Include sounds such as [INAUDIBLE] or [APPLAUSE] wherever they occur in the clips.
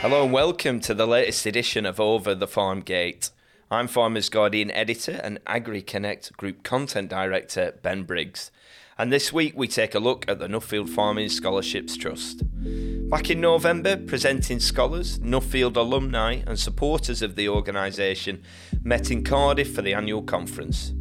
Hello and welcome to the latest edition of Over the Farm Gate. I'm Farmers Guardian editor and AgriConnect Group Content Director Ben Briggs. And this week we take a look at the Nuffield Farming Scholarships Trust. Back in November, presenting scholars, Nuffield alumni, and supporters of the organisation met in Cardiff for the annual conference.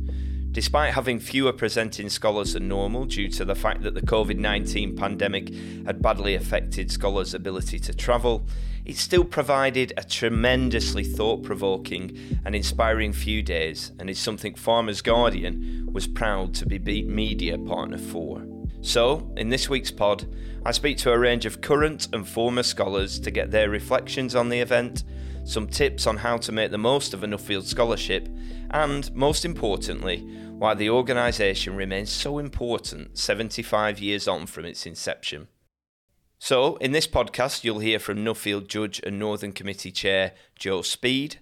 Despite having fewer presenting scholars than normal due to the fact that the COVID 19 pandemic had badly affected scholars' ability to travel, it still provided a tremendously thought provoking and inspiring few days and is something Farmers Guardian was proud to be media partner for. So, in this week's pod, I speak to a range of current and former scholars to get their reflections on the event, some tips on how to make the most of a Nuffield scholarship, and, most importantly, why the organisation remains so important 75 years on from its inception. So, in this podcast, you'll hear from Nuffield Judge and Northern Committee Chair Joe Speed,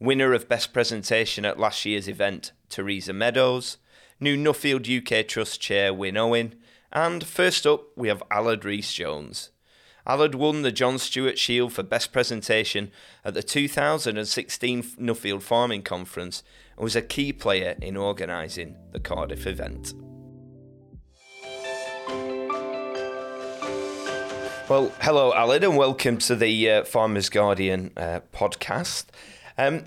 winner of Best Presentation at last year's event, Teresa Meadows, new Nuffield UK Trust Chair Wyn Owen, and first up, we have Aled Rhys Jones. Aled won the John Stewart Shield for Best Presentation at the 2016 Nuffield Farming Conference and was a key player in organising the Cardiff event. Well, hello, Aled, and welcome to the uh, Farmers Guardian uh, podcast. Um,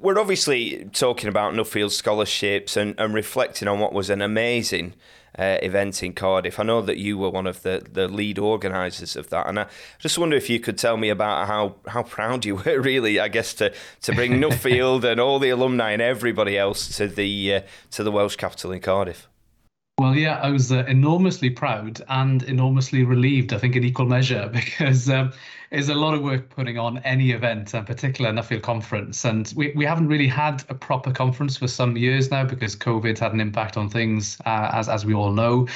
we're obviously talking about Nuffield scholarships and, and reflecting on what was an amazing uh, event in Cardiff. I know that you were one of the, the lead organisers of that, and I just wonder if you could tell me about how, how proud you were, [LAUGHS] really, I guess, to, to bring [LAUGHS] Nuffield and all the alumni and everybody else to the uh, to the Welsh capital in Cardiff. Well, yeah, I was uh, enormously proud and enormously relieved, I think, in equal measure, [LAUGHS] because um, it's a lot of work putting on any event, in particular Nuffield Conference. And we, we haven't really had a proper conference for some years now because COVID had an impact on things, uh, as, as we all know.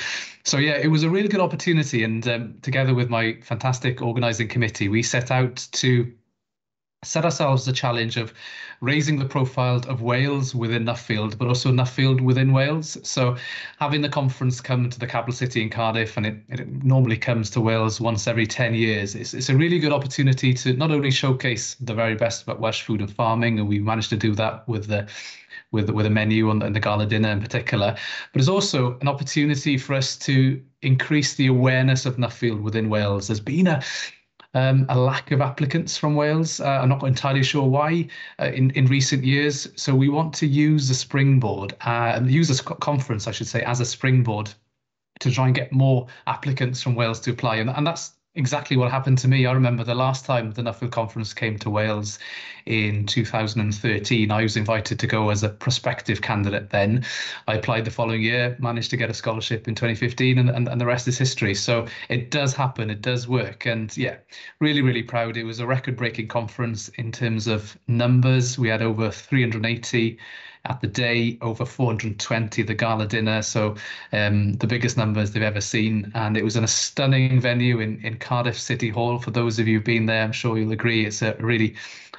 So, yeah, it was a really good opportunity. And um, together with my fantastic organising committee, we set out to set ourselves the challenge of raising the profile of Wales within Nuffield, but also Nuffield within Wales. So having the conference come to the capital city in Cardiff, and it, it normally comes to Wales once every 10 years, it's, it's a really good opportunity to not only showcase the very best about Welsh food and farming, and we managed to do that with the with with a menu and the gala dinner in particular, but it's also an opportunity for us to increase the awareness of Nuffield within Wales. There's been a um, a lack of applicants from Wales. Uh, I'm not entirely sure why uh, in, in recent years. So we want to use the springboard, uh, use this conference, I should say, as a springboard to try and get more applicants from Wales to apply. And, and that's exactly what happened to me. I remember the last time the Nuffield Conference came to Wales in 2013. I was invited to go as a prospective candidate then. I applied the following year, managed to get a scholarship in 2015, and, and, and the rest is history. So it does happen, it does work. And yeah, really, really proud. It was a record breaking conference in terms of numbers. We had over 380 at the day, over 420 the gala dinner. So um, the biggest numbers they've ever seen. And it was in a stunning venue in, in Cardiff City Hall. For those of you who've been there, I'm sure you'll agree it's a really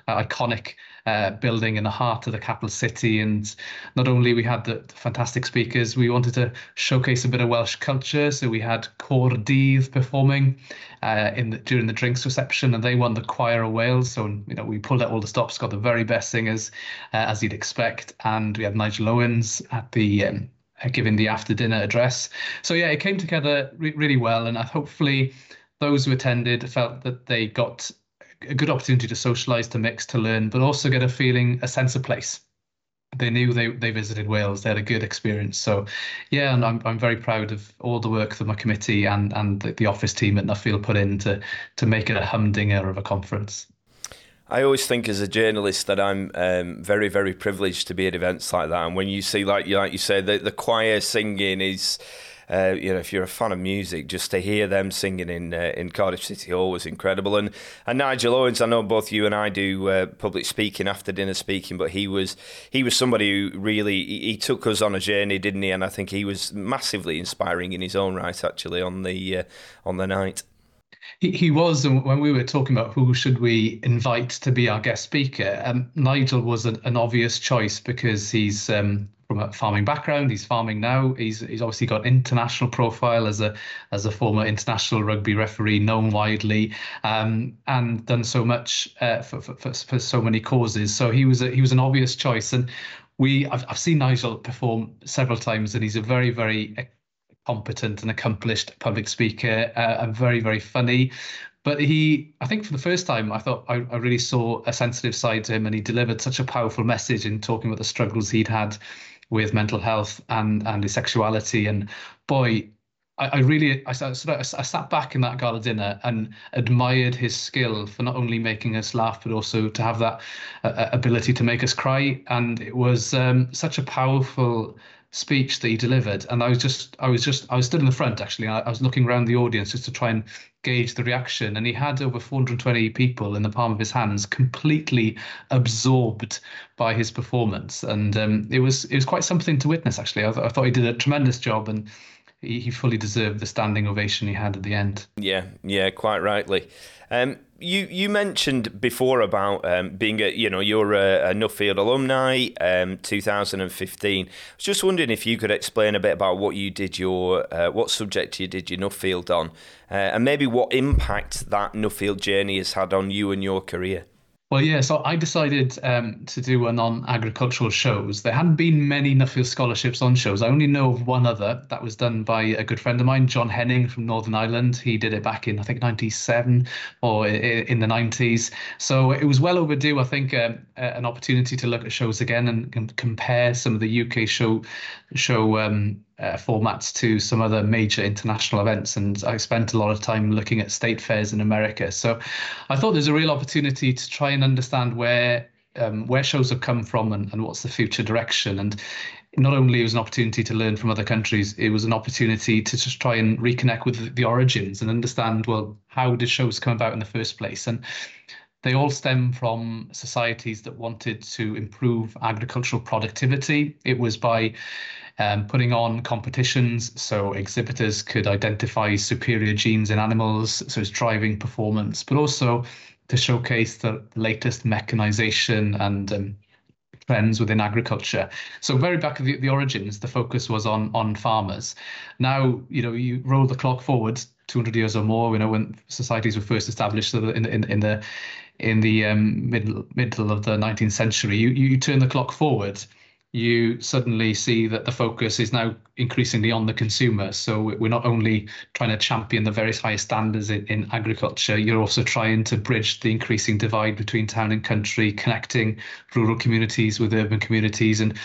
uh, iconic uh, building in the heart of the capital city. And not only we had the, the, fantastic speakers, we wanted to showcase a bit of Welsh culture. So we had Cor Dydd performing uh, in the, during the drinks reception, and they won the Choir of Wales. So you know we pulled out all the stops, got the very best singers uh, as you'd expect, and we had Nigel Owens at the um, uh, giving the after dinner address. So yeah, it came together re- really well, and hopefully those who attended felt that they got a good opportunity to socialize, to mix, to learn, but also get a feeling, a sense of place. They knew they, they visited Wales. They had a good experience. So, yeah, and I'm I'm very proud of all the work that my committee and and the, the office team at Nuffield put in to to make it a humdinger of a conference. I always think as a journalist that I'm um, very, very privileged to be at events like that. And when you see, like you like you say, the, the choir singing is uh, you know, if you're a fan of music, just to hear them singing in uh, in Cardiff City Hall was incredible. And and Nigel Owens, I know both you and I do uh, public speaking after dinner speaking, but he was he was somebody who really he, he, took us on a journey, didn't he? And I think he was massively inspiring in his own right, actually, on the uh, on the night. He, he was, and when we were talking about who should we invite to be our guest speaker, um, Nigel was an, an, obvious choice because he's um, from a farming background. He's farming now. He's he's obviously got international profile as a as a former international rugby referee, known widely, um, and done so much uh, for, for, for so many causes. So he was a, he was an obvious choice, and we I've, I've seen Nigel perform several times, and he's a very very competent and accomplished public speaker uh, and very very funny. But he i think for the first time i thought I, I, really saw a sensitive side to him and he delivered such a powerful message in talking about the struggles he'd had with mental health and and his sexuality. And boy I, I really I, I, I sat back in that gala dinner and admired his skill for not only making us laugh but also to have that uh, ability to make us cry. And it was um, such a powerful speech that he delivered. And i was just i was just i was stood in the front actually. I, I, was looking around the audience just to try and gauge the reaction. And he had over 420 people in the palm of his hands completely absorbed by his performance. And um, it was it was quite something to witness actually. I, th- I thought he did a tremendous job and he, he fully deserved the standing ovation he had at the end. Yeah yeah quite rightly. Um, you you mentioned before about um, being a you know you're a, a Nuffield alumni, um, 2015. I was just wondering if you could explain a bit about what you did your uh, what subject you did your Nuffield on, uh, and maybe what impact that Nuffield journey has had on you and your career. Well, yeah, so I decided um, to do one on agricultural shows. There hadn't been many Nuffield scholarships on shows. I only know of one other that was done by a good friend of mine, John Henning from Northern Ireland. He did it back in, I think, 97 or in the 90s. So it was well overdue, I think, um, an opportunity to look at shows again and compare some of the UK show show um, uh, formats to some other major international events. And I spent a lot of time looking at state fairs in America. So I thought there's a real opportunity to try and understand where um, where shows have come from and, and what's the future direction. And not only was an opportunity to learn from other countries, it was an opportunity to just try and reconnect with the origins and understand, well, how did shows come about in the first place? And they all stem from societies that wanted to improve agricultural productivity. It was by um, putting on competitions so exhibitors could identify superior genes in animals, so it's driving performance, but also to showcase the latest mechanization and um, trends within agriculture. So very back at the, the origins, the focus was on on farmers. Now, you know, you roll the clock forward 200 years or more, you know, when societies were first established in in, in the in the um, middle middle of the 19th century. You you turn the clock forward you suddenly see that the focus is now increasingly on the consumer. So we're not only trying to champion the various highest standards in, in agriculture, you're also trying to bridge the increasing divide between town and country, connecting rural communities with urban communities and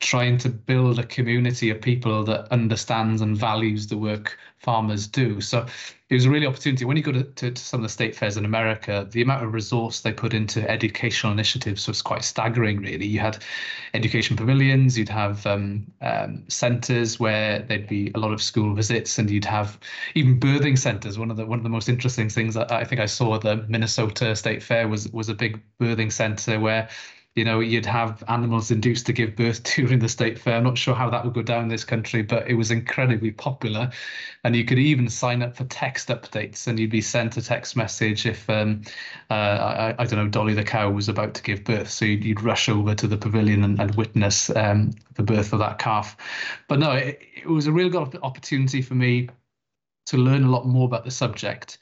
trying to build a community of people that understands and values the work farmers do. So it was a really opportunity. When you go to, to, to, some of the state fairs in America, the amount of resource they put into educational initiatives was quite staggering, really. You had education pavilions, you'd have um, um, centres where there'd be a lot of school visits, and you'd have even birthing centres. One of the one of the most interesting things that I think I saw at the Minnesota State Fair was was a big birthing centre where you know, you'd have animals induced to give birth [LAUGHS] during the state fair. I'm not sure how that would go down in this country, but it was incredibly popular. And you could even sign up for text updates, and you'd be sent a text message if, um, uh, I, I, don't know, Dolly the cow was about to give birth. So you'd, you'd rush over to the pavilion and, and witness um, the birth of that calf. But no, it, it was a real good opportunity for me to learn a lot more about the subject.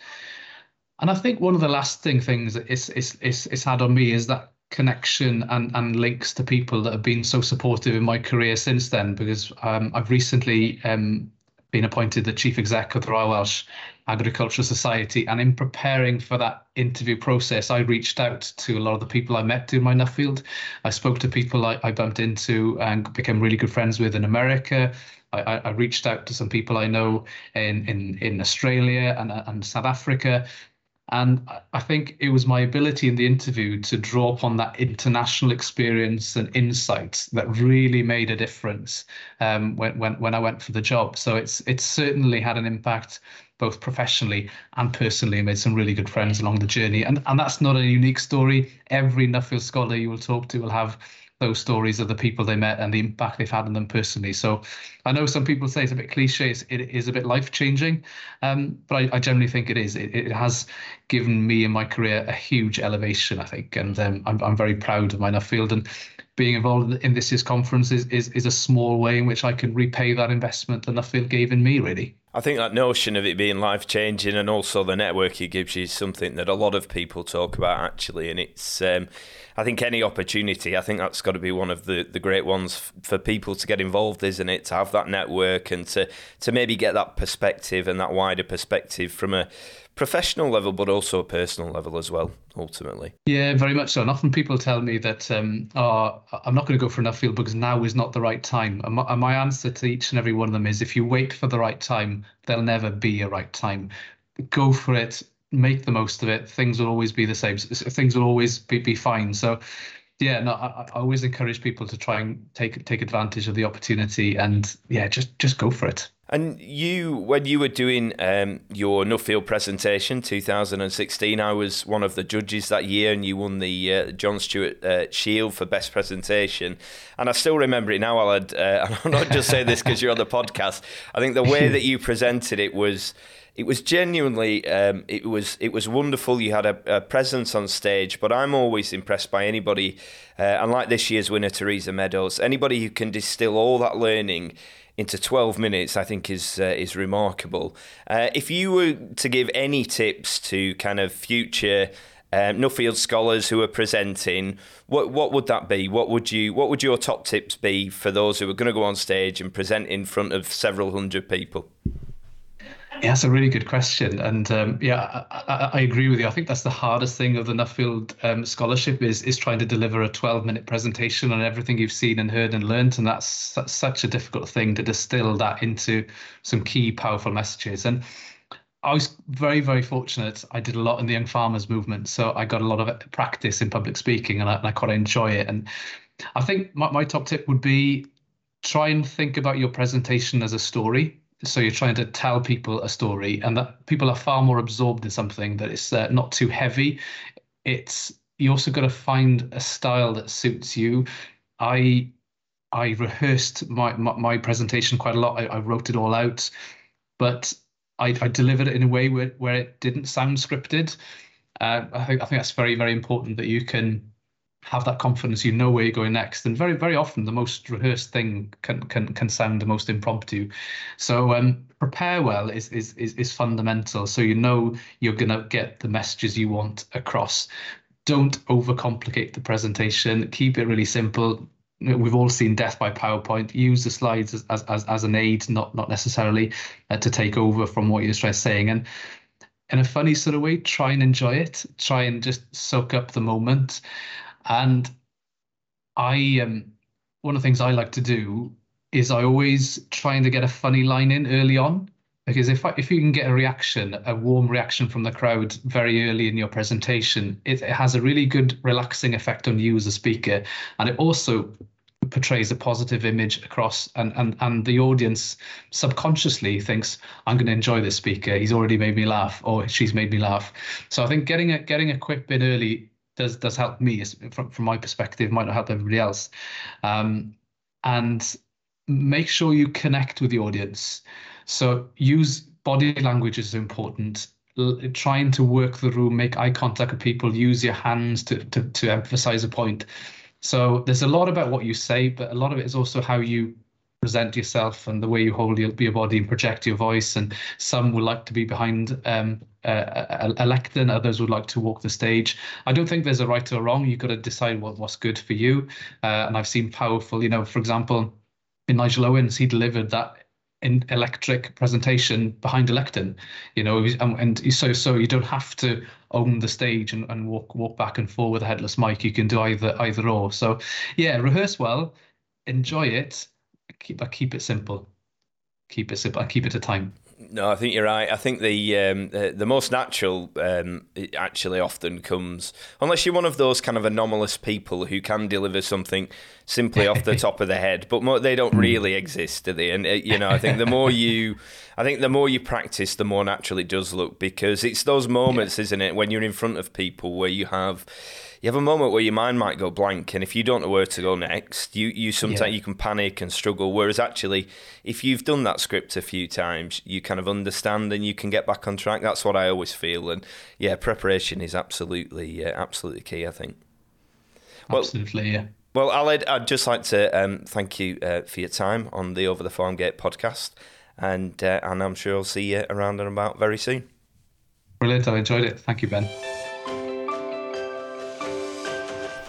And I think one of the lasting things it's, it's, it's, it's had on me is that connection and, and links to people that have been so supportive in my career since then because um, I've recently um, been appointed the chief exec of the Royal Welsh Agricultural Society and in preparing for that interview process I reached out to a lot of the people I met during my Nuffield. I spoke to people I, I bumped into and became really good friends with in America. I, I, reached out to some people I know in in, in Australia and, and South Africa and I think it was my ability in the interview to draw upon that international experience and insight that really made a difference um, when, when, when I went for the job. So it's it's certainly had an impact both professionally and personally. I made some really good friends along the journey. And, and that's not a unique story. Every Nuffield scholar you will talk to will have those stories of the people they met and the impact they've had on them personally. So I know some people say it's a bit cliche, it is a bit life changing, um, but I, I, generally think it is. It, it, has given me in my career a huge elevation, I think, and um, I'm, I'm very proud of my Nuffield. And being involved in this year's conference is, is, is a small way in which I can repay that investment that Nuffield gave in me, really. I think that notion of it being life changing and also the network it gives you is something that a lot of people talk about actually, and it's. Um, I think any opportunity, I think that's got to be one of the, the great ones for people to get involved, isn't it? To have that network and to to maybe get that perspective and that wider perspective from a professional level, but also a personal level as well, ultimately. Yeah, very much so. And often people tell me that, um, oh, I'm not going to go for Nuffield because now is not the right time. And my, and my answer to each and every one of them is if you wait for the right time, there'll never be a right time. Go for it, make the most of it. Things will always be the same. Things will always be, be fine. So, yeah, no, I, I always encourage people to try and take take advantage of the opportunity and yeah, just just go for it. And you, when you were doing um, your Nuffield presentation, 2016, I was one of the judges that year, and you won the uh, John Stewart uh, Shield for best presentation. And I still remember it now, Aled. Uh, [LAUGHS] and I'm not just saying this because you're on the podcast. I think the way that you presented it was it was genuinely um, it was it was wonderful. You had a, a, presence on stage, but I'm always impressed by anybody, uh, and like this year's winner Teresa Meadows, anybody who can distill all that learning into 12 minutes, I think is uh, is remarkable. Uh, if you were to give any tips to kind of future um, Nuffield scholars who are presenting, what what would that be? What would you what would your top tips be for those who are going to go on stage and present in front of several hundred people? Yeah, that's a really good question, and um, yeah, I, I, agree with you. I think that's the hardest thing of the Nuffield um, scholarship is is trying to deliver a 12 minute presentation on everything you've seen and heard and learned, and that's, that's such a difficult thing to distill that into some key powerful messages. And I was very very fortunate. I did a lot in the young farmers movement, so I got a lot of practice in public speaking, and I, and I quite enjoy it. And I think my, my top tip would be try and think about your presentation as a story so you're trying to tell people a story and that people are far more absorbed in something that is uh, not too heavy. It's you also got to find a style that suits you. I i rehearsed my my, my presentation quite a lot. I, I, wrote it all out but I, I delivered it in a way where, where it didn't sound scripted. Uh, I think I think that's very very important that you can have that confidence, you know where you're going next. And very, very often the most rehearsed thing can can can sound the most impromptu. So um, prepare well is, is is is fundamental. So you know you're gonna get the messages you want across. Don't overcomplicate the presentation. Keep it really simple. We've all seen death by PowerPoint. Use the slides as as as an aid, not not necessarily uh, to take over from what you're just saying. And in a funny sort of way, try and enjoy it. Try and just soak up the moment. And I um one of the things I like to do is I always trying to get a funny line in early on. Because if I, if you can get a reaction, a warm reaction from the crowd very early in your presentation, it, it has a really good relaxing effect on you as a speaker, and it also portrays a positive image across and and and the audience subconsciously thinks i'm going to enjoy this speaker. He's already made me laugh or she's made me laugh. So i think getting a getting a quip in early does does help me from from my perspective. Might not help everybody else, um, and make sure you connect with the audience. So use body language is important. L- trying to work the room, make eye contact with people, use your hands to to to emphasize a point. So there's a lot about what you say, but a lot of it is also how you present yourself and the way you hold your, your body and project your voice. And some would like to be behind um, uh, a, lectern, others would like to walk the stage. I don't think there's a right or wrong. You've got to decide what, what's good for you. Uh, and I've seen powerful, you know, for example, in Nigel Owens, he delivered that in electric presentation behind a lectern, you know, and, and so so you don't have to own the stage and, and walk walk back and forth with a headless mic. You can do either either or. So yeah, rehearse well, enjoy it, keep but keep it simple. Keep it simple I keep it to time. No, I think you're right. I think the um, the, the, most natural um, actually often comes unless you're one of those kind of anomalous people who can deliver something simply off the [LAUGHS] top of the head, but more, they don't really exist, do they? And uh, you know, I think the more you, [LAUGHS] I think the more you practice, the more natural it does look because it's those moments, yeah. isn't it, when you're in front of people where you have you have a moment where your mind might go blank, and if you don't know where to go next, you you sometimes yeah. you can panic and struggle. Whereas actually, if you've done that script a few times, you kind of understand and you can get back on track. That's what I always feel, and yeah, preparation is absolutely uh, absolutely key. I think. Well, absolutely, yeah. Well, Aled, I'd just like to um, thank you uh, for your time on the Over the Farm Gate podcast, and uh, and I'm sure I'll see you around and about very soon. Brilliant. I enjoyed it. Thank you, Ben.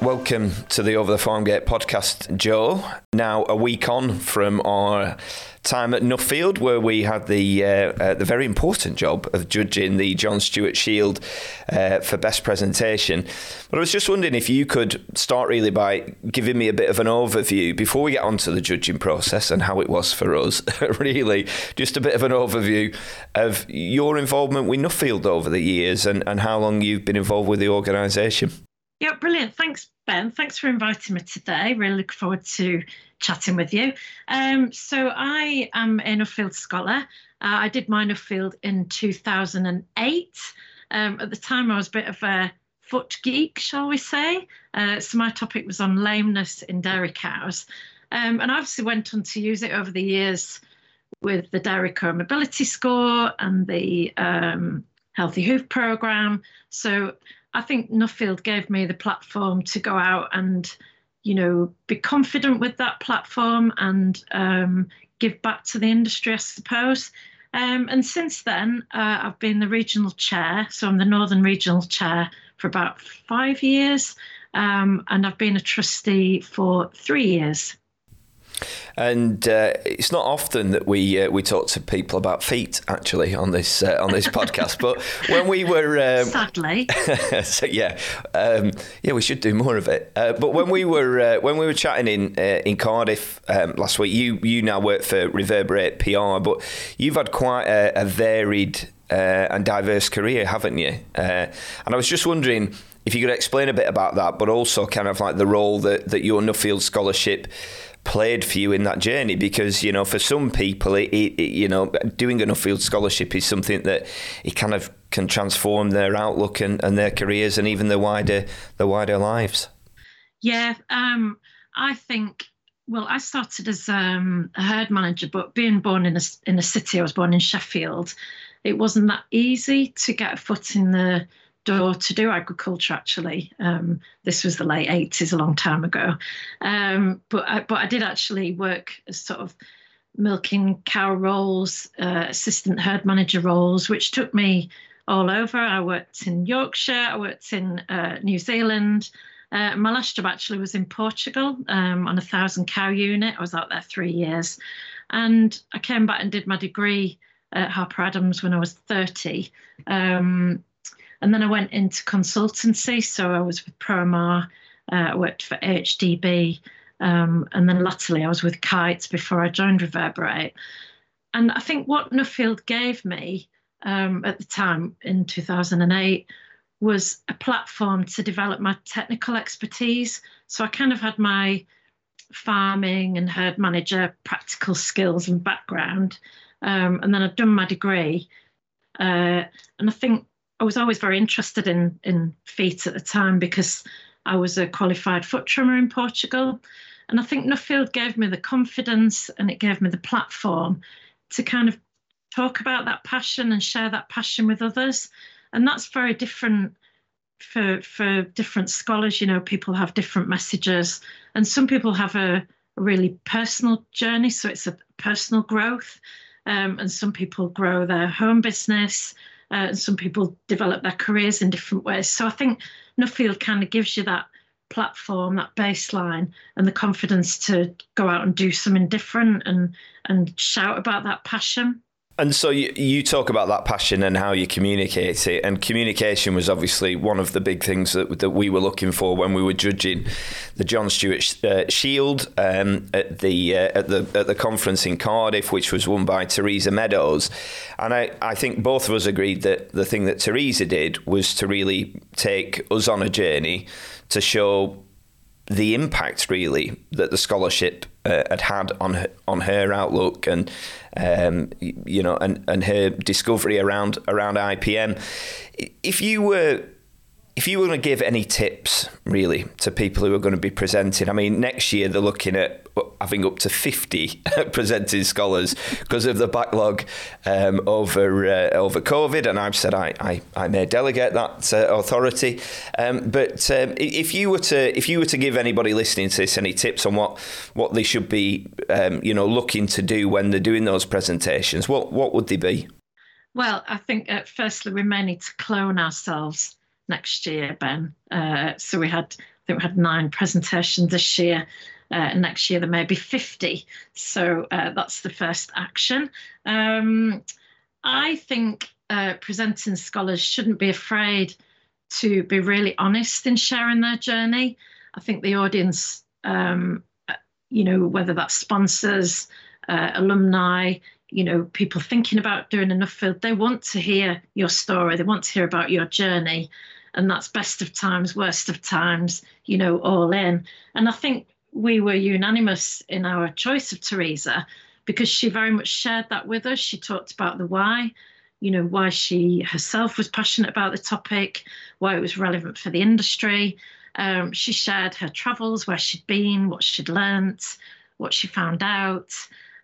Welcome to the Over the Farm Gate podcast, Joe. Now, a week on from our time at Nuffield, where we had the uh, uh, the very important job of judging the John Stewart Shield uh, for best presentation. But I was just wondering if you could start really by giving me a bit of an overview before we get on to the judging process and how it was for us. [LAUGHS] really, just a bit of an overview of your involvement with Nuffield over the years and, and how long you've been involved with the organisation. Yeah, brilliant. Thanks, Ben. Thanks for inviting me today. Really look forward to chatting with you. Um, so I am a Nuffield scholar. Uh, I did my Nuffield in 2008. Um, at the time, I was a bit of a foot geek, shall we say. Uh, so my topic was on lameness in dairy cows. Um, and I obviously went on to use it over the years with the DairyCo Mobility Score and the um, Healthy Hoof Programme. So I think Nuffield gave me the platform to go out and, you know, be confident with that platform and um, give back to the industry, I suppose. Um, and since then, uh, I've been the regional chair. So I'm the Northern Regional Chair for about five years. Um, and I've been a trustee for three years. And uh, it's not often that we uh, we talk to people about feet actually on this uh, on this [LAUGHS] podcast. But when we were um, sadly, [LAUGHS] so yeah, um, yeah, we should do more of it. Uh, but when we were uh, when we were chatting in uh, in Cardiff um, last week, you you now work for Reverberate PR, but you've had quite a, a varied and diverse career, haven't you? and I was just wondering if you could explain a bit about that, but also kind of like the role that, that your Nuffield Scholarship played for you in that journey because you know for some people it, it, it, you know doing a Nuffield scholarship is something that it kind of can transform their outlook and, and their careers and even their wider their wider lives. Yeah um, I think well I started as um, a herd manager but being born in a, in a city I was born in Sheffield it wasn't that easy to get a foot in the door to do agriculture. Actually, um, this was the late eighties, a long time ago. Um, but I, but I did actually work as sort of milking cow roles, uh, assistant herd manager roles, which took me all over. I worked in Yorkshire, I worked in uh, New Zealand. Uh, my last job actually was in Portugal um, on a thousand cow unit. I was out there three years. And I came back and did my degree at Harper Adams when I was 30. Um, and then I went into consultancy. So I was with Promar, uh, I worked for HDB, um, and then latterly I was with Kites before I joined Reverberate. And I think what Nuffield gave me um, at the time in 2008 was a platform to develop my technical expertise. So I kind of had my farming and herd manager practical skills and background. Um, and then I'd done my degree. Uh, and I think I was always very interested in in feet at the time because I was a qualified foot trimmer in Portugal, and I think Nuffield gave me the confidence and it gave me the platform to kind of talk about that passion and share that passion with others, and that's very different for for different scholars. You know, people have different messages, and some people have a, really personal journey, so it's a personal growth, um, and some people grow their home business uh, some people develop their careers in different ways. So I think Nuffield kind of gives you that platform, that baseline, and the confidence to go out and do something different and and shout about that passion. And so you, you talk about that passion and how you communicate it, and communication was obviously one of the big things that, that we were looking for when we were judging the John Stewart uh, Shield um, at the uh, at the at the conference in Cardiff, which was won by Teresa Meadows. And I, I think both of us agreed that the thing that Teresa did was to really take us on a journey to show the impact really that the scholarship uh, had had on her, on her outlook and um, you know and, and her discovery around around IPM. If you were if you were going to give any tips, really, to people who are going to be presenting, I mean, next year they're looking at, having up to 50 [LAUGHS] presenting scholars because of the backlog um, over uh, over COVID. And I've said I, I, I may delegate that uh, authority. Um, but um, if you were to if you were to give anybody listening to this any tips on what what they should be, um, you know, looking to do when they're doing those presentations, what what would they be? Well, I think uh, firstly we may need to clone ourselves next year, Ben. Uh, so we had, I think we had nine presentations this year. Uh, next year there may be 50. So uh, that's the first action. Um, I think uh, presenting scholars shouldn't be afraid to be really honest in sharing their journey. I think the audience, um, uh, you know, whether that's sponsors, uh, alumni, you know, people thinking about doing a Nuffield, they want to hear your story. They want to hear about your journey. And that's best of times, worst of times, you know, all in. And I think we were unanimous in our choice of Teresa because she very much shared that with us. She talked about the why, you know, why she herself was passionate about the topic, why it was relevant for the industry. Um, she shared her travels, where she'd been, what she'd learnt, what she found out.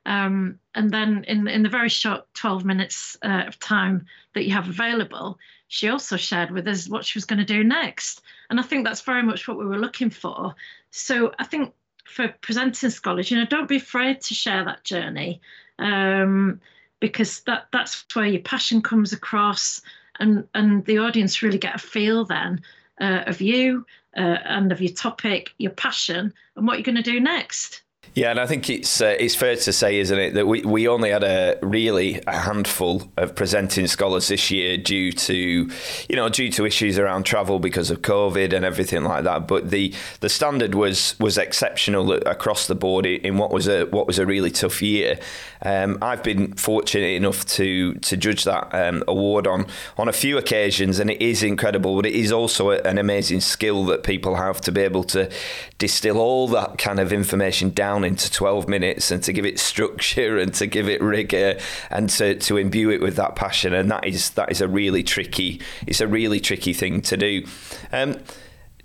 Um, and then in, in the very short 12 minutes uh, of time that you have available, she also shared with us what she was going to do next. And I think that's very much what we were looking for. So I think for presenting scholars, you know, don't be afraid to share that journey um, because that that's where your passion comes across and, and the audience really get a feel then uh, of you uh, and of your topic, your passion, and what you're going to do next. Yeah, and I think it's uh, it's fair to say, isn't it, that we, we only had a really a handful of presenting scholars this year due to, you know, due to issues around travel because of COVID and everything like that. But the the standard was was exceptional across the board in what was a what was a really tough year. Um, I've been fortunate enough to to judge that um, award on on a few occasions, and it is incredible. But it is also an amazing skill that people have to be able to distill all that kind of information down down into 12 minutes and to give it structure and to give it rigor and to, to imbue it with that passion. And that is that is a really tricky it's a really tricky thing to do. Um,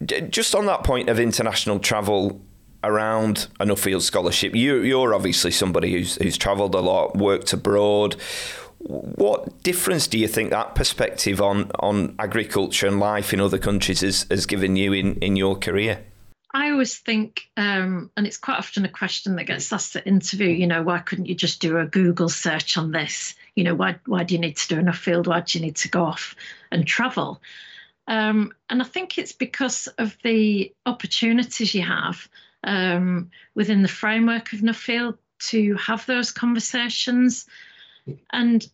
just on that point of international travel around a Nuffield scholarship, you, you're obviously somebody who's who's travelled a lot, worked abroad. What difference do you think that perspective on, on agriculture and life in other countries has, has given you in, in your career? I always think, um, and it's quite often a question that gets asked at interview, you know, why couldn't you just do a Google search on this? You know, why, why do you need to do a Nuffield? Why do you need to go off and travel? Um, and I think it's because of the opportunities you have um, within the framework of Nuffield to have those conversations. And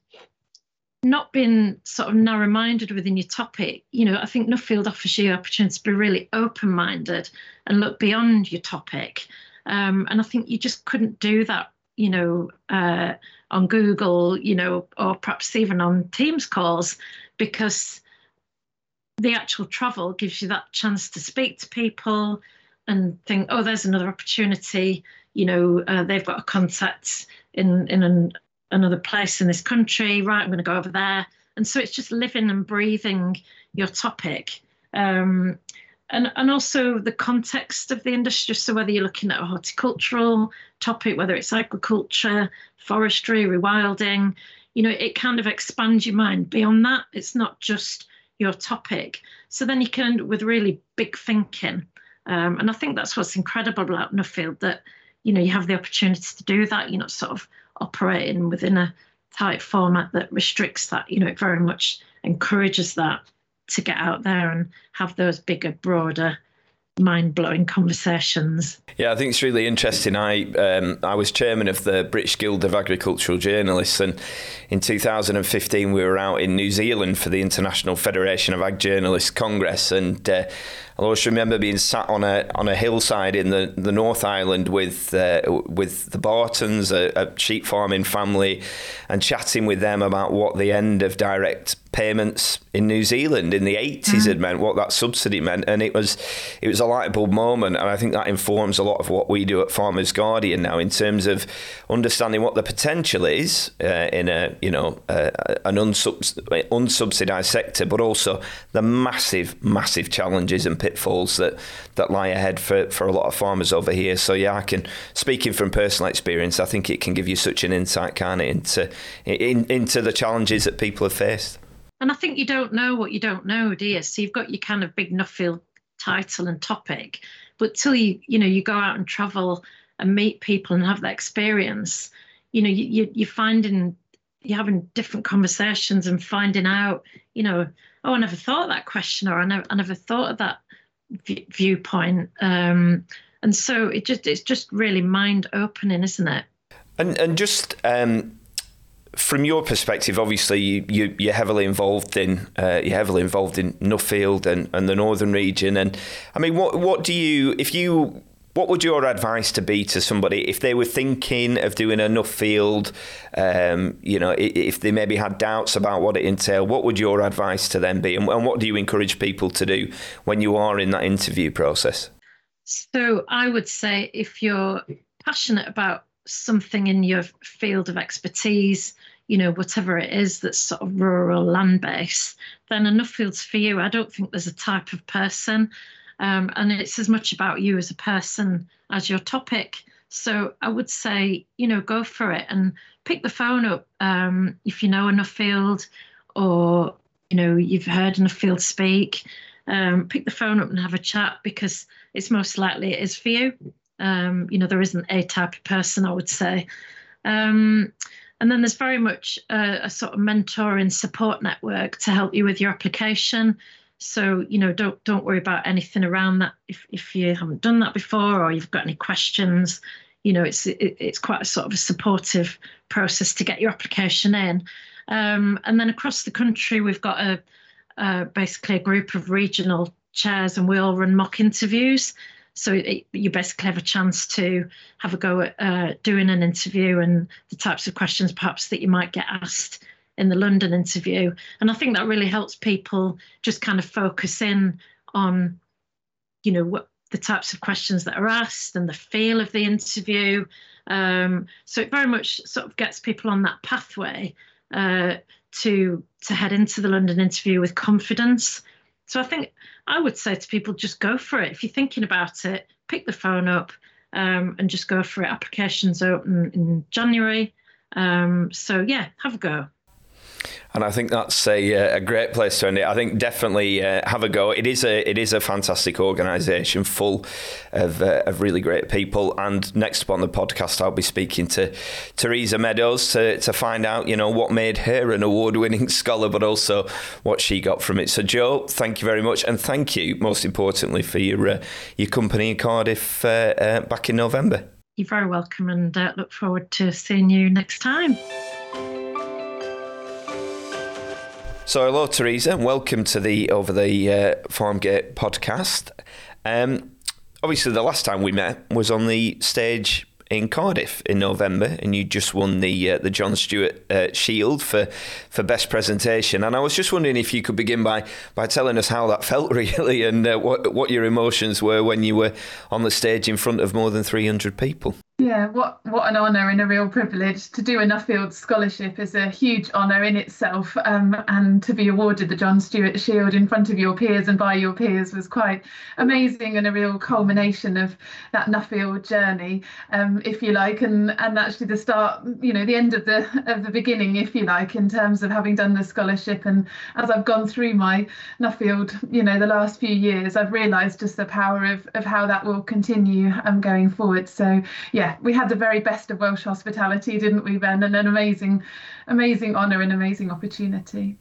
not being sort of narrow minded within your topic, you know, I think Nuffield offers you opportunity to be really open minded and look beyond your topic. Um, and I think you just couldn't do that, you know, uh, on Google, you know, or perhaps even on Teams calls because the actual travel gives you that chance to speak to people and think, oh, there's another opportunity. You know, uh, they've got a contact in in an another place in this country. Right, I'm going to go over there. And so it's just living and breathing your topic. Um, and, and also the context of the industry. So whether you're looking at a horticultural topic, whether it's agriculture, forestry, rewilding, you know, it kind of expands your mind beyond that. It's not just your topic. So then you can end up with really big thinking. Um, and I think that's what's incredible about Nuffield that, you know, you have the opportunity to do that. You're not sort of operating within a tight format that restricts that. You know, it very much encourages that to get out there and have those bigger, broader mind blowing conversations. Yeah, I think it's really interesting. I um, I was chairman of the British Guild of Agricultural Journalists, and in 2015 we were out in New Zealand for the International Federation of Ag Journalists Congress, and uh, I always remember being sat on a on a hillside in the, the North Island with uh, with the Bartons, a, a sheep farming family, and chatting with them about what the end of direct payments in New Zealand in the 80s mm. had meant, what that subsidy meant, and it was it was a light bulb moment, and I think that informs a lot of what we do at Farmers Guardian now in terms of understanding what the potential is uh, in a you know uh, an unsubs- unsubsidized sector, but also the massive massive challenges and pitfalls that that lie ahead for for a lot of farmers over here. So yeah, I can speaking from personal experience, I think it can give you such an insight, can it, into in, into the challenges that people have faced. And I think you don't know what you don't know, do you? So you've got your kind of big Nuffield title and topic, but till you, you know, you go out and travel and meet people and have that experience, you know, you, you're finding, you're having different conversations and finding out, you know, oh, I never thought of that question or I never, I never thought of that v- viewpoint. Um, and so it just, it's just really mind opening, isn't it? And, and just, um, from your perspective, obviously you, you you're heavily involved in uh, you're heavily involved in Nuffield and, and the northern region. And I mean, what what do you if you what would your advice to be to somebody if they were thinking of doing a Nuffield, um, you know, if they maybe had doubts about what it entailed, what would your advice to them be? And, what do you encourage people to do when you are in that interview process? So I would say if you're passionate about something in your field of expertise, you know, whatever it is that's sort of rural land base, then Nuffield's for you. I don't think there's a type of person. Um, and it's as much about you as a person as your topic. So I would say, you know, go for it and pick the phone up um, if you know a Nuffield or, you know, you've heard a Nuffield speak. Um, pick the phone up and have a chat because it's most likely it is for you. Um, you know, there isn't a type of person, I would say. Um, and then there's very much a, a, sort of mentoring support network to help you with your application. So you know, don't don't worry about anything around that if if you haven't done that before or you've got any questions. You know, it's it, it's quite a sort of a supportive process to get your application in. Um, and then across the country, we've got a, basically a group of regional chairs, and we all run mock interviews. So it, you basically have a chance to have a go at uh, doing an interview and the types of questions perhaps that you might get asked in the London interview. And I think that really helps people just kind of focus in on, you know, what the types of questions that are asked and the feel of the interview. Um, so it very much sort of gets people on that pathway uh, to to head into the London interview with confidence. So I think I would say to people, just go for it. If you're thinking about it, pick the phone up um, and just go for it. Applications open in January. Um, so yeah, have a go. And I think that's a, uh, a great place to end it. I think definitely uh, have a go. It is a it is a fantastic organisation full of, uh, of really great people. And next up on the podcast, I'll be speaking to Teresa Meadows to, to find out you know what made her an award winning [LAUGHS] scholar, but also what she got from it. So Joe, thank you very much, and thank you most importantly for your uh, your company in Cardiff uh, uh, back in November. You're very welcome, and look forward to seeing you next time. So, hello, Teresa, and welcome to the Over the uh, Farmgate podcast. Um, obviously, the last time we met was on the stage in Cardiff in November, and you just won the uh, the John Stewart uh, Shield for for best presentation. And I was just wondering if you could begin by by telling us how that felt, [LAUGHS] really, and uh, what what your emotions were when you were on the stage in front of more than three hundred people. Yeah, what what an honour and a real privilege to do a Nuffield Scholarship is a huge honour in itself, um, and to be awarded the John Stewart Shield in front of your peers and by your peers was quite amazing and a real culmination of that Nuffield journey, um, if you like, and and actually the start, you know, the end of the of the beginning, if you like, in terms of having done the scholarship. And as I've gone through my Nuffield, you know, the last few years, I've realised just the power of of how that will continue um, going forward. So yeah we had the very best of Welsh hospitality, didn't we, Ben? And an amazing, amazing honour and amazing opportunity.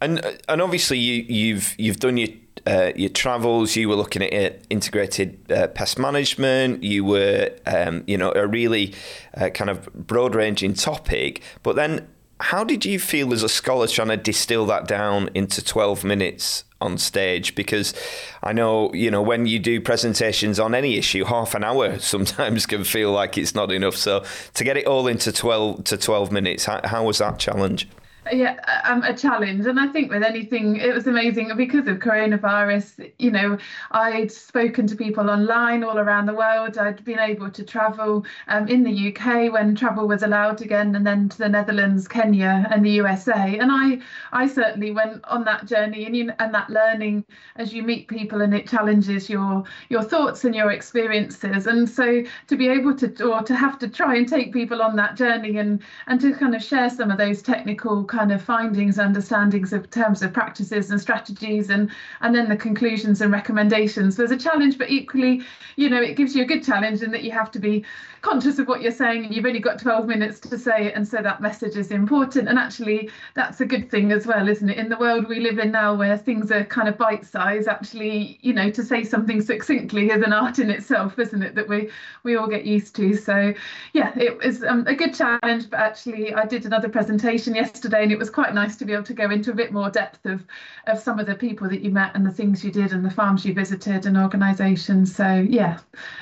And and obviously you you've you've done your uh, your travels. You were looking at integrated uh, pest management. You were um, you know a really uh, kind of broad ranging topic. But then how did you feel as a scholar trying to distill that down into 12 minutes on stage? Because I know, you know, when you do presentations on any issue, half an hour [LAUGHS] sometimes can feel like it's not enough. So to get it all into 12 to 12 minutes, how, how was that challenge? Yeah um, a challenge. And i think with anything it was amazing because of coronavirus you know i'd spoken to people online all around the world. I'd been able to travel um, in the uk when travel was allowed again and then to the netherlands kenya and the usa and i i certainly went on that journey and you and that learning as you meet people and it challenges your your thoughts and your experiences. And so to be able to or to have to try and take people on that journey and and to kind of share some of those technical kind of findings, understandings of terms of practices and strategies, and and then the conclusions and recommendations. There's a challenge, but equally, you know, it gives you a good challenge in that you have to be conscious of what you're saying, and you've only got 12 minutes to say it, and so that message is important. And actually, that's a good thing as well, isn't it? In the world we live in now, where things are kind of bite-sized, actually, you know, to say something succinctly is an art in itself, isn't it? That we we all get used to. So, yeah, it was um, a good challenge. But actually, I did another presentation yesterday and it was quite nice to be able to go into a bit more depth of of some of the people that you met and the things you did and the farms you visited and organisations. So yeah,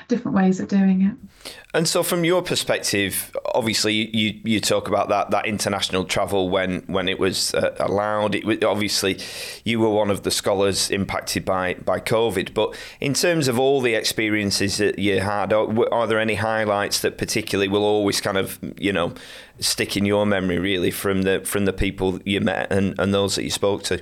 different ways of doing it. And so, from your perspective, obviously you you talk about that that international travel when when it was uh, allowed. It was, obviously you were one of the scholars impacted by by COVID. But in terms of all the experiences that you had, are, are there any highlights that particularly will always kind of you know stick in your memory really from the from the people you met and, and those that you spoke to?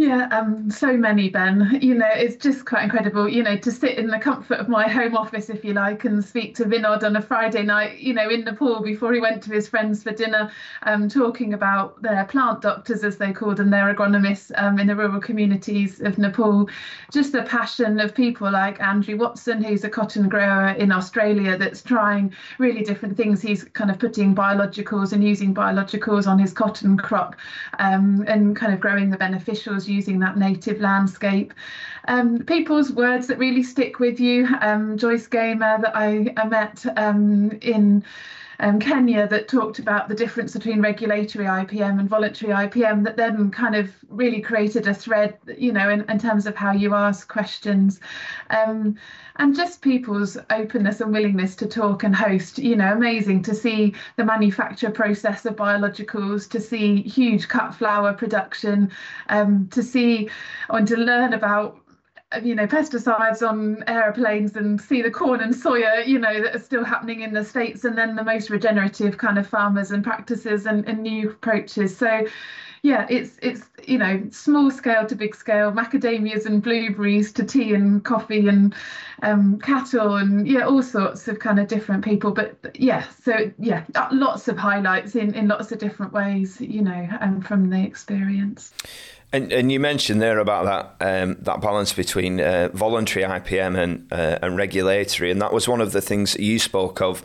Yeah, um, so many, Ben. You know, it's just quite incredible, you know, to sit in the comfort of my home office, if you like, and speak to Vinod on a Friday night, you know, in Nepal before he went to his friends for dinner, um, talking about their plant doctors, as they called them, their agronomists um, in the rural communities of Nepal. Just the passion of people like Andrew Watson, who's a cotton grower in Australia that's trying really different things. He's kind of putting biologicals and using biologicals on his cotton crop um, and kind of growing the beneficials using that native landscape. Um, people's words that really stick with you. Um, Joyce Gamer that I, I met um, in um, Kenya that talked about the difference between regulatory IPM and voluntary IPM that then kind of really created a thread, you know, in, in terms of how you ask questions. Um, and just people's openness and willingness to talk and host, you know, amazing to see the manufacture process of biologicals, to see huge cut flower production, um, to see and to learn about you know pesticides on aeroplanes and see the corn and soya you know that are still happening in the states and then the most regenerative kind of farmers and practices and, and new approaches. So yeah it's it's you know small scale to big scale macadamias and blueberries to tea and coffee and um, cattle and yeah all sorts of kind of different people. But yeah so yeah uh, lots of highlights in in lots of different ways you know and from the experience and, and you mentioned there about that um, that balance between uh, voluntary IPM and uh, and regulatory, and that was one of the things that you spoke of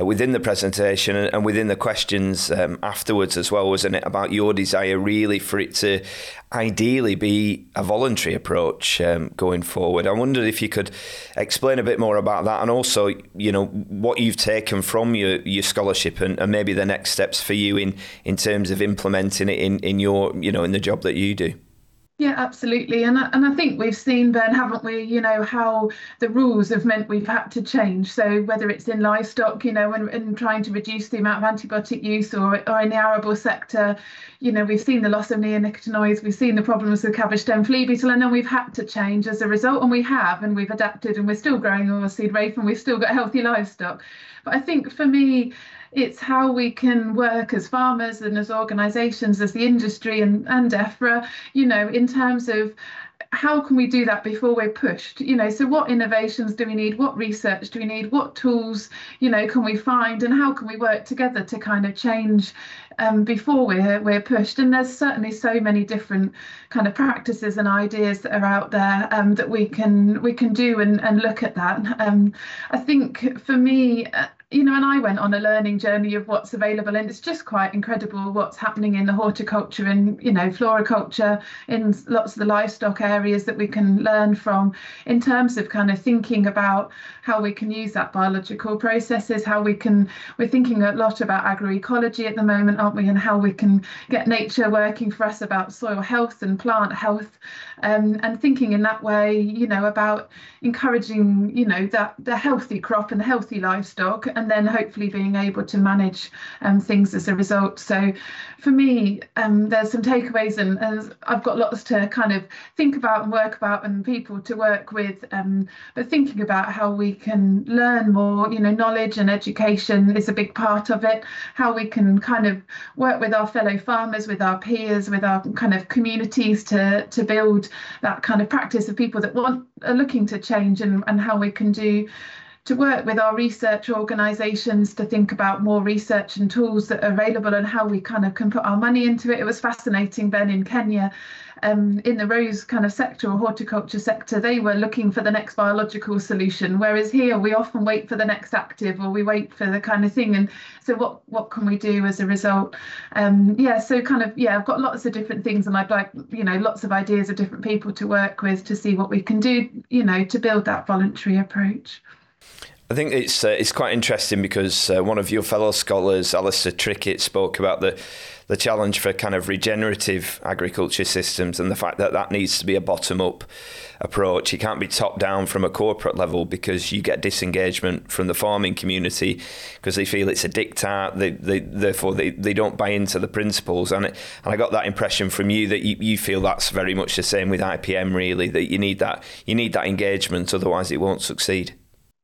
uh, within the presentation and within the questions um, afterwards as well, wasn't it? About your desire really for it to ideally be a voluntary approach um, going forward. I wondered if you could explain a bit more about that and also, you know, what you've taken from your, your scholarship and, and maybe the next steps for you in, in terms of implementing it in, in your, you know, in the job that you do. Yeah, absolutely. And I, and I think we've seen, Ben, haven't we, you know, how the rules have meant we've had to change. So whether it's in livestock, you know, and, and trying to reduce the amount of antibiotic use or, or in the arable sector, you know, we've seen the loss of neonicotinoids, we've seen the problems with cabbage stem flea beetle, and then we've had to change as a result. And we have, and we've adapted, and we're still growing oilseed rape, and we've still got healthy livestock. But I think for me, it's how we can work as farmers and as organisations, as the industry and, and DEFRA, you know, in terms of how can we do that before we're pushed? You know so what innovations do we need? What research do we need? What tools you know can we find? And how can we work together to kind of change um, before we're we're pushed? And there's certainly so many different kind of practices and ideas that are out there um, that we can we can do and, and look at that. Um, I think for me you know, and I went on a learning journey of what's available, and it's just quite incredible what's happening in the horticulture and you know floriculture in lots of the livestock areas that we can learn from in terms of kind of thinking about how we can use that biological processes, how we can. We're thinking a lot about agroecology at the moment, aren't we, and how we can get nature working for us about soil health and plant health, um, and thinking in that way, you know, about encouraging, you know, that the healthy crop and the healthy livestock and then hopefully being able to manage um, things as a result. So for me, um, there's some takeaways and, and, I've got lots to kind of think about and work about and people to work with. Um, but thinking about how we can learn more, you know, knowledge and education is a big part of it. How we can kind of work with our fellow farmers, with our peers, with our kind of communities to to build that kind of practice of people that want are looking to change and, and how we can do to work with our research organisations to think about more research and tools that are available and how we kind of can put our money into it. It was fascinating, Ben, in Kenya, um, in the rose kind of sector or horticulture sector, they were looking for the next biological solution, whereas here we often wait for the next active or we wait for the kind of thing. And so, what what can we do as a result? Um, yeah, so kind of yeah, I've got lots of different things, and I'd like you know lots of ideas of different people to work with to see what we can do, you know, to build that voluntary approach. I think it's uh, it's quite interesting because uh, one of your fellow scholars, Alistair Trickett, spoke about the the challenge for kind of regenerative agriculture systems and the fact that that needs to be a bottom up approach. It can't be top down from a corporate level because you get disengagement from the farming community because they feel it's a diktat. They, they therefore they, they don't buy into the principles. And it, and I got that impression from you that you, you feel that's very much the same with IPM. Really, that you need that you need that engagement, otherwise it won't succeed.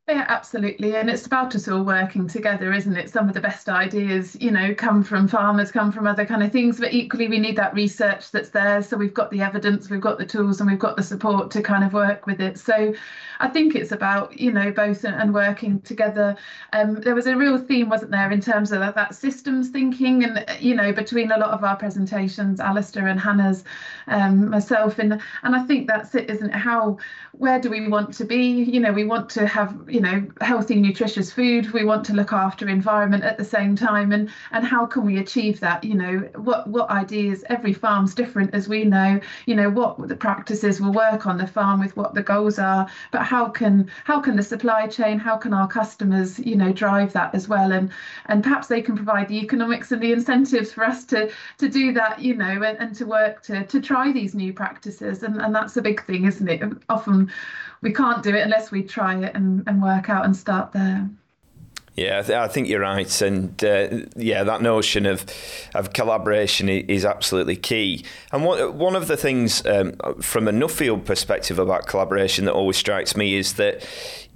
Yeah, absolutely. And it's about us all working together, isn't it? Some of the best ideas, you know, come from farmers, come from other kind of things, but equally we need that research that's there. So we've got the evidence, we've got the tools, and we've got the support to kind of work with it. So I think it's about, you know, both and working together. Um, there was a real theme, wasn't there, in terms of that, that systems thinking and, you know, between a lot of our presentations, Alistair and Hannah's, um, myself, and and I think that's it, isn't it? How, where do we want to be? You know, we want to have you know healthy nutritious food. We want to look after environment at the same time. And and how can we achieve that? You know what what ideas? Every farm's different as we know. You know what the practices will work on the farm with what the goals are. But how can how can the supply chain how can our customers you know drive that as well? And and perhaps they can provide the economics and the incentives for us to to do that you know and, and to work to to try these new practices. And and that's a big thing isn't it? Often we can't do it unless we try it and, and work out and start there. Yeah, I think you're right, and uh, yeah, that notion of of collaboration is absolutely key. And one one of the things um, from a Nuffield perspective about collaboration that always strikes me is that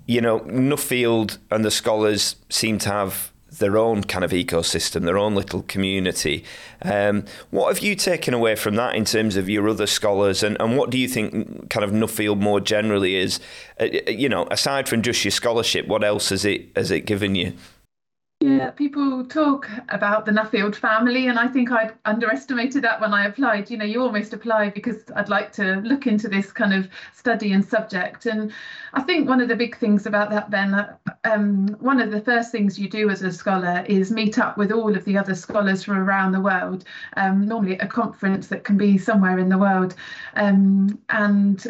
you know Nuffield and the scholars seem to have their own kind of ecosystem, their own little community. Um, what have you taken away from that in terms of your other scholars, and, and what do you think kind of Nuffield more generally is? Uh, uh you know, aside from just your scholarship, what else has it has it given you? Yeah, people talk about the Nuffield family, and I think I underestimated that when I applied. You know, you almost apply because I'd like to look into this kind of study and subject. And I think one of the big things about that, Ben, um, one of the first things you do as a scholar is meet up with all of the other scholars from around the world, um, normally at a conference that can be somewhere in the world. Um, and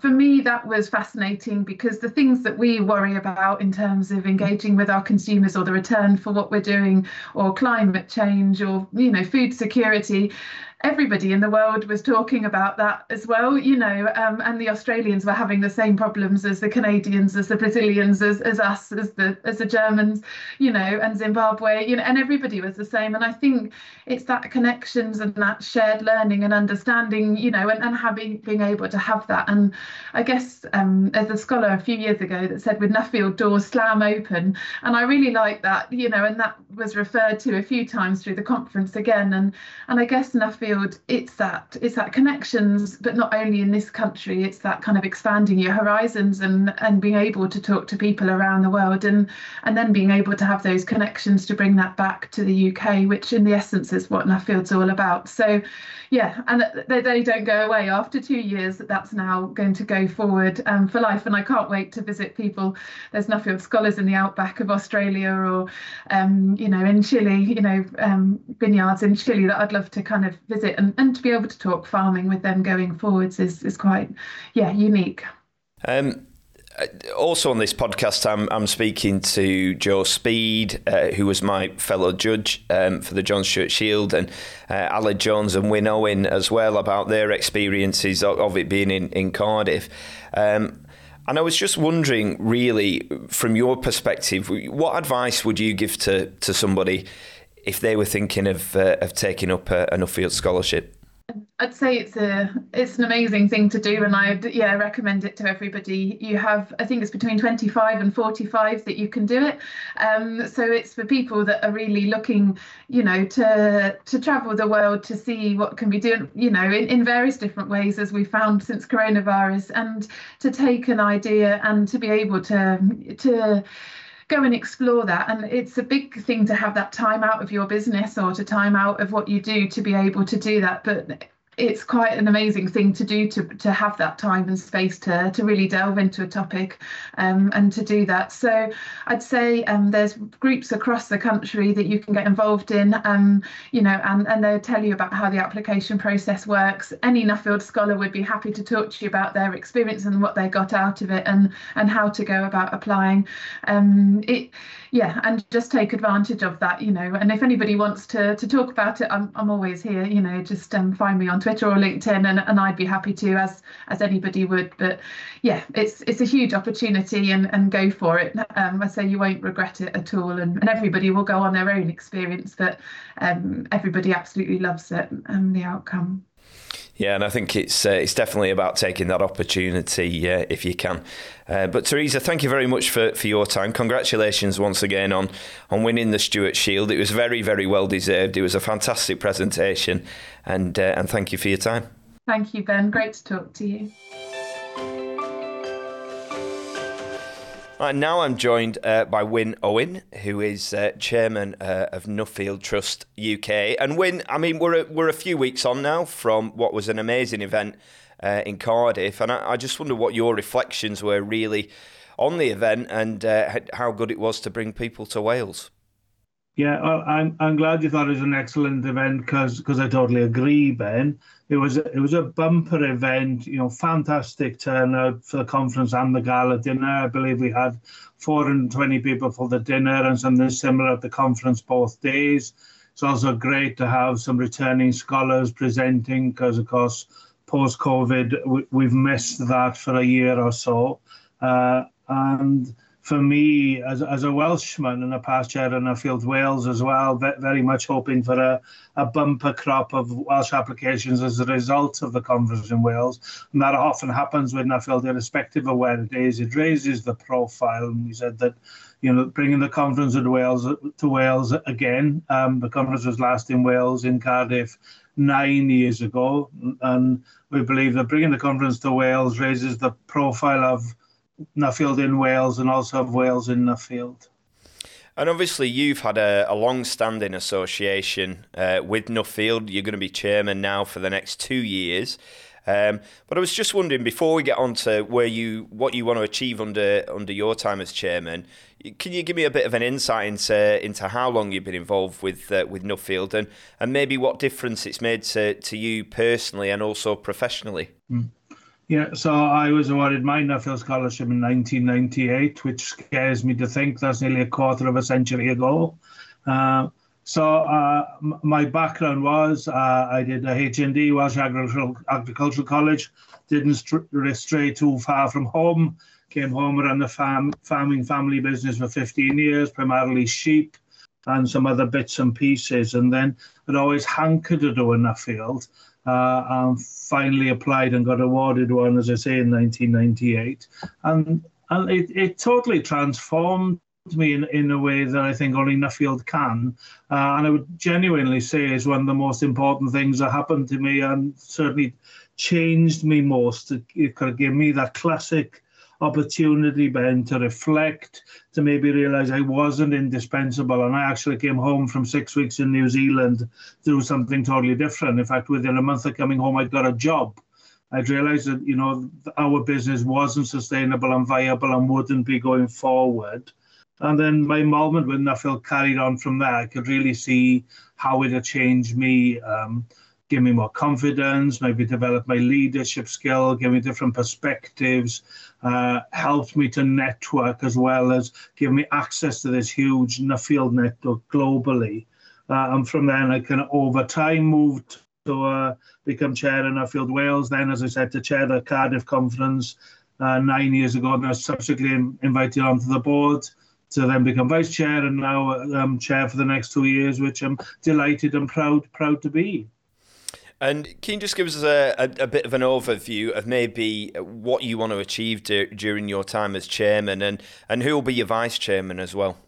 for me, that was fascinating because the things that we worry about in terms of engaging with our consumers or the return for what we're doing, or climate change, or you know, food security, everybody in the world was talking about that as well, you know, um, and the Australians were having the same problems as the Canadians, as the Brazilians, as, as us, as the as the Germans, you know, and Zimbabwe, you know, and everybody was the same. And I think it's that connections and that shared learning and understanding, you know, and, and having being able to have that. And I guess um, as a scholar a few years ago that said with Nuffield doors slam open, and I really like that, you know, and that was referred to a few times through the conference again. And and I guess Nuffield Nuffield, it's that it's that connections, but not only in this country, it's that kind of expanding your horizons and and being able to talk to people around the world and and then being able to have those connections to bring that back to the UK, which in the essence is what Nuffield's all about. So yeah, and they, they don't go away after two years. That's now going to go forward um, for life, and I can't wait to visit people. There's Nuffield scholars in the outback of Australia, or um, you know, in Chile, you know, um, vineyards in Chile that I'd love to kind of visit, and, and to be able to talk farming with them going forwards is is quite, yeah, unique. Um, uh, also on this podcast, I'm, I'm speaking to Joe Speed, uh, who was my fellow judge um, for the John Stuart Shield, and uh, Aled Jones and Wyn Owen as well about their experiences of, of it being in, in Cardiff. Um, and I was just wondering, really, from your perspective, what advice would you give to, to somebody if they were thinking of, uh, of taking up a, a Nuffield scholarship? I'd say it's a it's an amazing thing to do, and I'd yeah recommend it to everybody. You have I think it's between 25 and 45 that you can do it. Um, so it's for people that are really looking, you know, to to travel the world to see what can be done, you know, in, in various different ways as we found since coronavirus, and to take an idea and to be able to to go and explore that. And it's a big thing to have that time out of your business or to time out of what you do to be able to do that. But it's quite an amazing thing to do to to have that time and space to to really delve into a topic um, and to do that. So i'd say um, there's groups across the country that you can get involved in um, you know and and they'll tell you about how the application process works. Any nuffield scholar would be happy to talk to you about their experience and what they got out of it and and how to go about applying. Um, it yeah and just take advantage of that you know and if anybody wants to to talk about it i'm, I'm always here you know just um, find me on Twitter or LinkedIn, and, and I'd be happy to, as as anybody would. But yeah, it's it's a huge opportunity, and and go for it. Um, I say you won't regret it at all, and, and everybody will go on their own experience, but um, everybody absolutely loves it and the outcome. Yeah, and I think it's uh, it's definitely about taking that opportunity uh, if you can. Uh, but Teresa, thank you very much for, for your time. Congratulations once again on on winning the Stuart Shield. It was very very well deserved. It was a fantastic presentation, and uh, and thank you for your time. Thank you, Ben. Great to talk to you. Right, now I'm joined uh, by Wyn Owen, who is uh, chairman uh, of Nuffield Trust UK. And Wyn, I mean, we're a, we're a few weeks on now from what was an amazing event uh, in Cardiff, and I, I, just wonder what your reflections were really on the event and uh, how good it was to bring people to Wales. Yeah, well, I'm I'm glad you thought it was an excellent event because because I totally agree, Ben. It was it was a bumper event, you know, fantastic turnout for the conference and the gala dinner. I believe we had 420 people for the dinner and something similar at the conference both days. It's also great to have some returning scholars presenting because, of course, post COVID, we, have missed that for a year or so. Uh, and for me, as, as a Welshman and a past chair in Nuffield Wales as well, very much hoping for a, a bumper crop of Welsh applications as a result of the conference in Wales. And that often happens with Nuffield, irrespective of where it is. It raises the profile. And we said that, you know, bringing the conference to Wales to Wales again. Um, the conference was last in Wales in Cardiff nine years ago, and we believe that bringing the conference to Wales raises the profile of Nuffield in Wales and also of Wales in Nuffield. And obviously, you've had a, a long standing association uh, with Nuffield. You're going to be chairman now for the next two years. Um, but I was just wondering, before we get on to where you, what you want to achieve under under your time as chairman, can you give me a bit of an insight into into how long you've been involved with uh, with Nuffield and and maybe what difference it's made to to you personally and also professionally? Mm. Yeah, so I was awarded my Nuffield Scholarship in 1998, which scares me to think that's nearly a quarter of a century ago. Uh, so uh, my background was uh, I did a HND, Welsh Agricultural, Agricultural College, didn't stray too far from home, came home and ran the farm, farming family business for 15 years, primarily sheep and some other bits and pieces. And then I'd always hankered to do a Nuffield uh, and finally applied and got awarded one, as I say, in 1998. And, and it, it totally transformed me in, in a way that I think only Nuffield can. Uh, and I would genuinely say is one of the most important things that happened to me and certainly changed me most. It, it could give me that classic opportunity, Ben, to reflect, to maybe realize I wasn't indispensable. And I actually came home from six weeks in New Zealand do something totally different. In fact, within a month of coming home, I got a job. I'd realized that, you know, our business wasn't sustainable and viable and wouldn't be going forward. And then my involvement with Nuffield carried on from there. I could really see how it had changed me. Um, give me more confidence, maybe develop my leadership skill, give me different perspectives, uh, helped me to network as well as give me access to this huge Nuffield network globally. Uh, and from then I can over time moved to uh, become chair in Nuffield Wales. Then, as I said, to chair the Cardiff conference uh, nine years ago, and I was subsequently invited onto the board to then become vice chair and now um, chair for the next two years, which I'm delighted and proud proud to be. And can you just give us a, a, a, bit of an overview of maybe what you want to achieve during your time as chairman and, and who will be your vice chairman as well?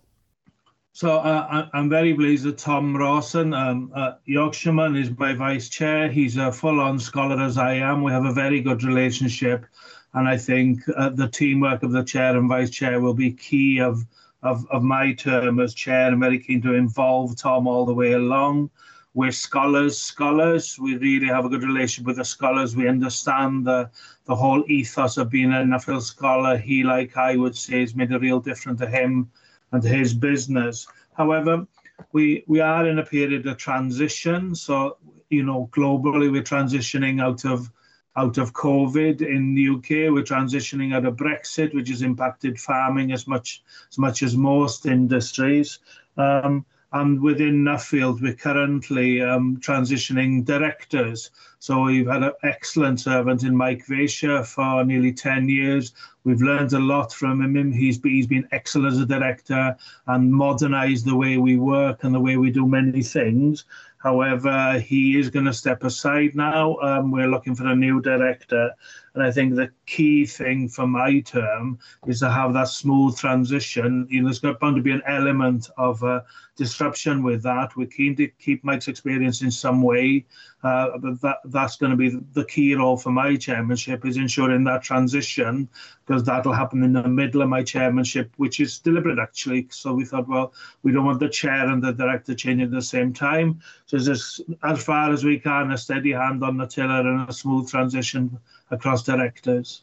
So uh, I'm very pleased that Tom Rawson, um, uh, Yorkshireman, is my vice chair. He's a full-on scholar as I am. We have a very good relationship, and I think uh, the teamwork of the chair and vice chair will be key of, of, of my term as chair. I'm very keen to involve Tom all the way along we're scholars, scholars. We really have a good relationship with the scholars. We understand the the whole ethos of being an Nuffield scholar. He, like I would say, has made a real difference to him and to his business. However, we we are in a period of transition. So you know, globally, we're transitioning out of out of COVID in the UK. We're transitioning out of Brexit, which has impacted farming as much as much as most industries. Um, and within Nuffield, we're currently um, transitioning directors. So we've had an excellent servant in Mike Vacher for nearly 10 years. We've learned a lot from him. He's, he's been excellent as a director and modernized the way we work and the way we do many things. However, he is going to step aside now. Um, we're looking for a new director. And I think the key thing for my term is to have that smooth transition. You know, there's bound to be an element of uh, disruption with that. We're keen to keep Mike's experience in some way, uh, but that that's going to be the key role for my chairmanship is ensuring that transition because that'll happen in the middle of my chairmanship, which is deliberate actually. So we thought, well, we don't want the chair and the director changing at the same time. So just as far as we can, a steady hand on the tiller and a smooth transition across directors.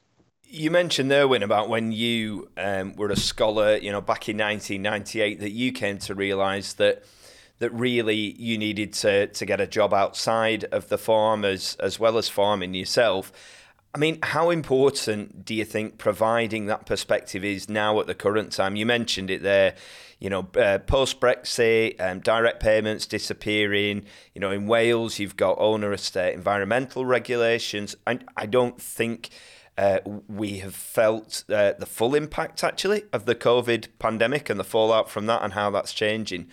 You mentioned there, Wyn, about when you um, were a scholar, you know, back in 1998, that you came to realise that that really you needed to to get a job outside of the farm as as well as farming yourself. I mean, how important do you think providing that perspective is now at the current time? You mentioned it there, you know, uh, post Brexit, um, direct payments disappearing. You know, in Wales, you've got onerous uh, environmental regulations. I, I don't think uh, we have felt uh, the full impact actually of the COVID pandemic and the fallout from that and how that's changing.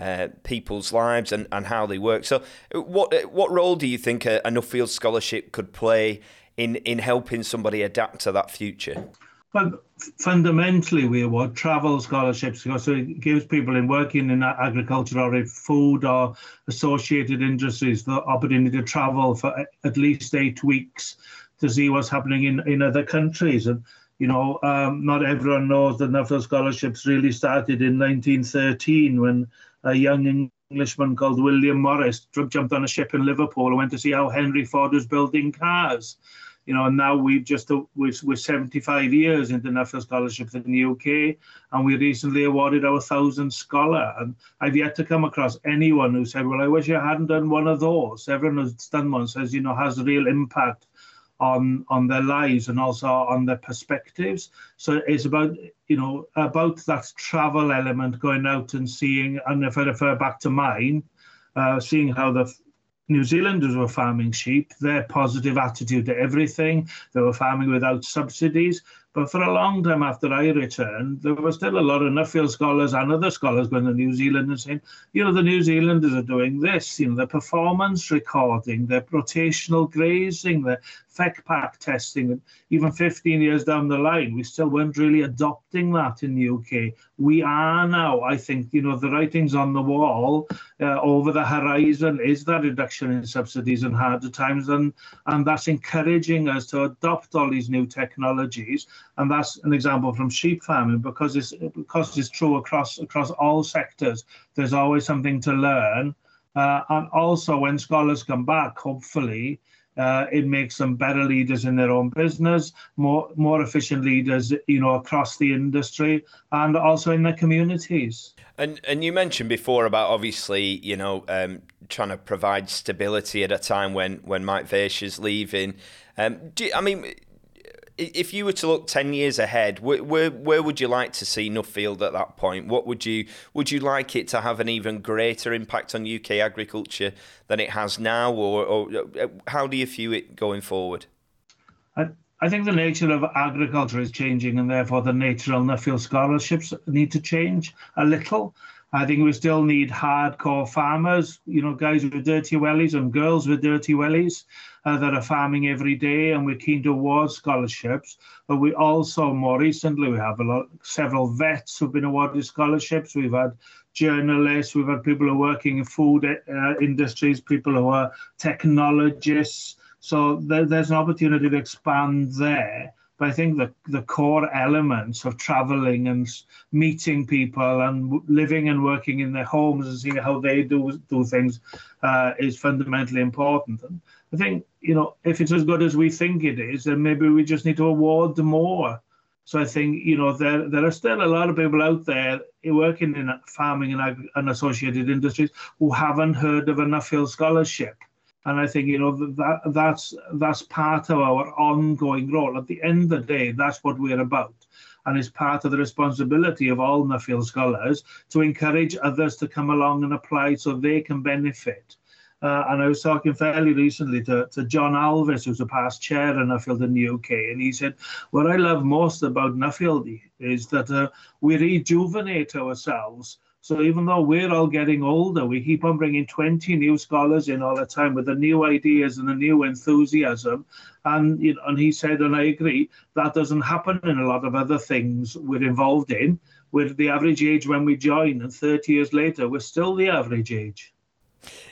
Uh, people's lives and, and how they work. So, what what role do you think a, Nuffield scholarship could play in in helping somebody adapt to that future? Well, fundamentally, we award travel scholarships because it gives people in working in agriculture or in food or associated industries the opportunity to travel for at least eight weeks to see what's happening in, in other countries. And, you know, um, not everyone knows that Nuffield scholarships really started in 1913 when a young Englishman called William Morris jumped on a ship in Liverpool and went to see how Henry Ford was building cars you know, and now we've just uh, we're, we're 75 years into Nuffield scholarships in the UK, and we recently awarded our thousand scholar. And I've yet to come across anyone who said, "Well, I wish I hadn't done one of those." Everyone who's done one says, you know, has real impact on on their lives and also on their perspectives. So it's about you know about that travel element, going out and seeing. And if I refer back to mine, uh, seeing how the New Zealanders were farming sheep, their positive attitude to everything, they were farming without subsidies. But for a long time after I returned, there were still a lot of Nuffield scholars and other scholars going to New Zealand and saying, you know, the New Zealanders are doing this, you know, the performance recording, their rotational grazing, the FECPAK testing, and even 15 years down the line, we still weren't really adopting that in the UK. We are now, I think, you know, the writing's on the wall uh, over the horizon is that reduction in subsidies and harder times, and, and that's encouraging us to adopt all these new technologies. And that's an example from sheep farming because it's because it's true across across all sectors. There's always something to learn. Uh, and also, when scholars come back, hopefully, uh, it makes them better leaders in their own business, more more efficient leaders, you know, across the industry and also in their communities. And and you mentioned before about obviously, you know, um, trying to provide stability at a time when when Mike Vacher is leaving. Um, do, I mean, if you were to look ten years ahead, where, where, where would you like to see Nuffield at that point? What would you would you like it to have an even greater impact on UK agriculture than it has now, or, or uh, how do you view it going forward? I, I think the nature of agriculture is changing, and therefore the nature of Nuffield scholarships need to change a little. I think we still need hardcore farmers, you know, guys with dirty wellies and girls with dirty wellies uh, that are farming every day, and we're keen to award scholarships. But we also, more recently, we have a lot, several vets who've been awarded scholarships. We've had journalists, we've had people who are working in food uh, industries, people who are technologists. So there, there's an opportunity to expand there. But I think the, the core elements of traveling and meeting people and living and working in their homes and seeing how they do do things uh, is fundamentally important. And I think you know if it's as good as we think it is, then maybe we just need to award more. So I think you know there there are still a lot of people out there working in farming and, and associated industries who haven't heard of a Nuffield scholarship and I think you know that that's that's part of our ongoing role. At the end of the day, that's what we're about, and it's part of the responsibility of all Nuffield scholars to encourage others to come along and apply so they can benefit. Uh, and I was talking fairly recently to, to John Alvis, who's a past chair in Nuffield in the UK, and he said, What I love most about Nuffield is that uh, we rejuvenate ourselves so even though we're all getting older, we keep on bringing 20 new scholars in all the time with the new ideas and the new enthusiasm. And, you know, and he said, and I agree, that doesn't happen in a lot of other things we're involved in. With the average age when we join, and 30 years later, we're still the average age.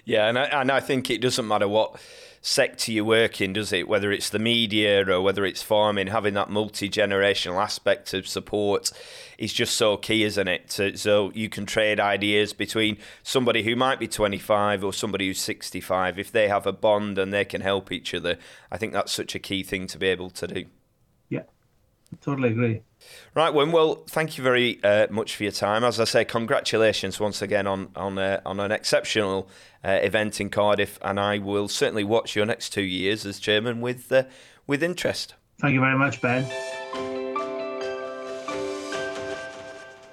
Yeah, and I, and I think it doesn't matter what sector you work in, does it? Whether it's the media or whether it's farming, having that multi generational aspect of support is just so key, isn't it? So, so you can trade ideas between somebody who might be 25 or somebody who's 65. If they have a bond and they can help each other, I think that's such a key thing to be able to do. Yeah, totally agree. Right, well, well, thank you very uh, much for your time. As I say, congratulations once again on on uh, on an exceptional uh, event in Cardiff, and I will certainly watch your next two years as chairman with uh, with interest. Thank you very much, Ben.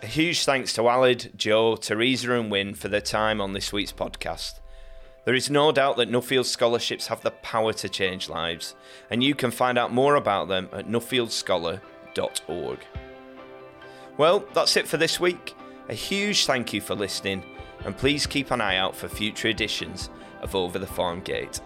A huge thanks to Aled, Joe, Teresa, and Wyn for their time on this week's podcast. There is no doubt that Nuffield scholarships have the power to change lives, and you can find out more about them at Well, that's it for this week. A huge thank you for listening, and please keep an eye out for future editions of Over the Farm Gate.